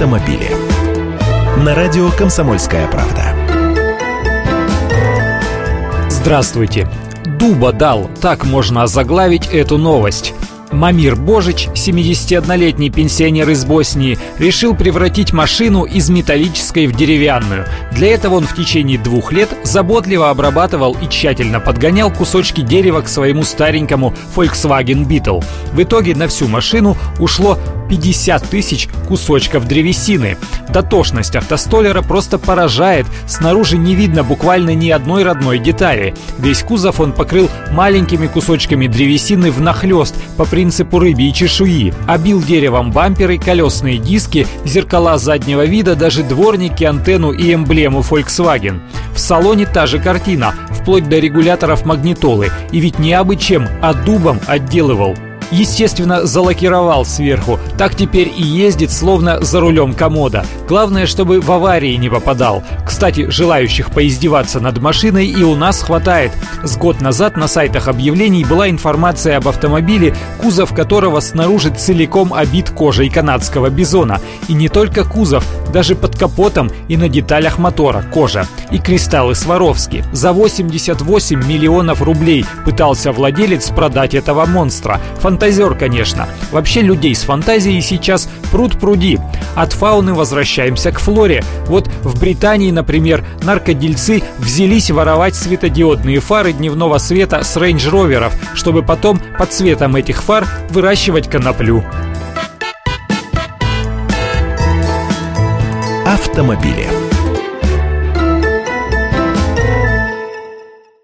автомобили. На радио «Комсомольская правда». Здравствуйте. Дуба дал, так можно озаглавить эту новость. Мамир Божич, 71-летний пенсионер из Боснии, решил превратить машину из металлической в деревянную. Для этого он в течение двух лет заботливо обрабатывал и тщательно подгонял кусочки дерева к своему старенькому Volkswagen Beetle. В итоге на всю машину ушло 50 тысяч кусочков древесины. Дотошность автостолера просто поражает. Снаружи не видно буквально ни одной родной детали. Весь кузов он покрыл маленькими кусочками древесины внахлёст по принципу рыбьей чешуи. Обил деревом бамперы, колесные диски, зеркала заднего вида, даже дворники, антенну и эмблему Volkswagen. В салоне та же картина, вплоть до регуляторов магнитолы. И ведь не абы чем, а дубом отделывал. Естественно, залакировал сверху. Так теперь и ездит, словно за рулем комода. Главное, чтобы в аварии не попадал. Кстати, желающих поиздеваться над машиной и у нас хватает. С год назад на сайтах объявлений была информация об автомобиле, кузов которого снаружи целиком обит кожей канадского бизона. И не только кузов, даже под капотом и на деталях мотора кожа. И кристаллы Сваровски. За 88 миллионов рублей пытался владелец продать этого монстра. Фантазер, конечно. Вообще людей с фантазией сейчас пруд пруди. От фауны возвращаемся к флоре. Вот в Британии, например, наркодельцы взялись воровать светодиодные фары дневного света с рейндж-роверов, чтобы потом под цветом этих фар выращивать коноплю. Автомобили.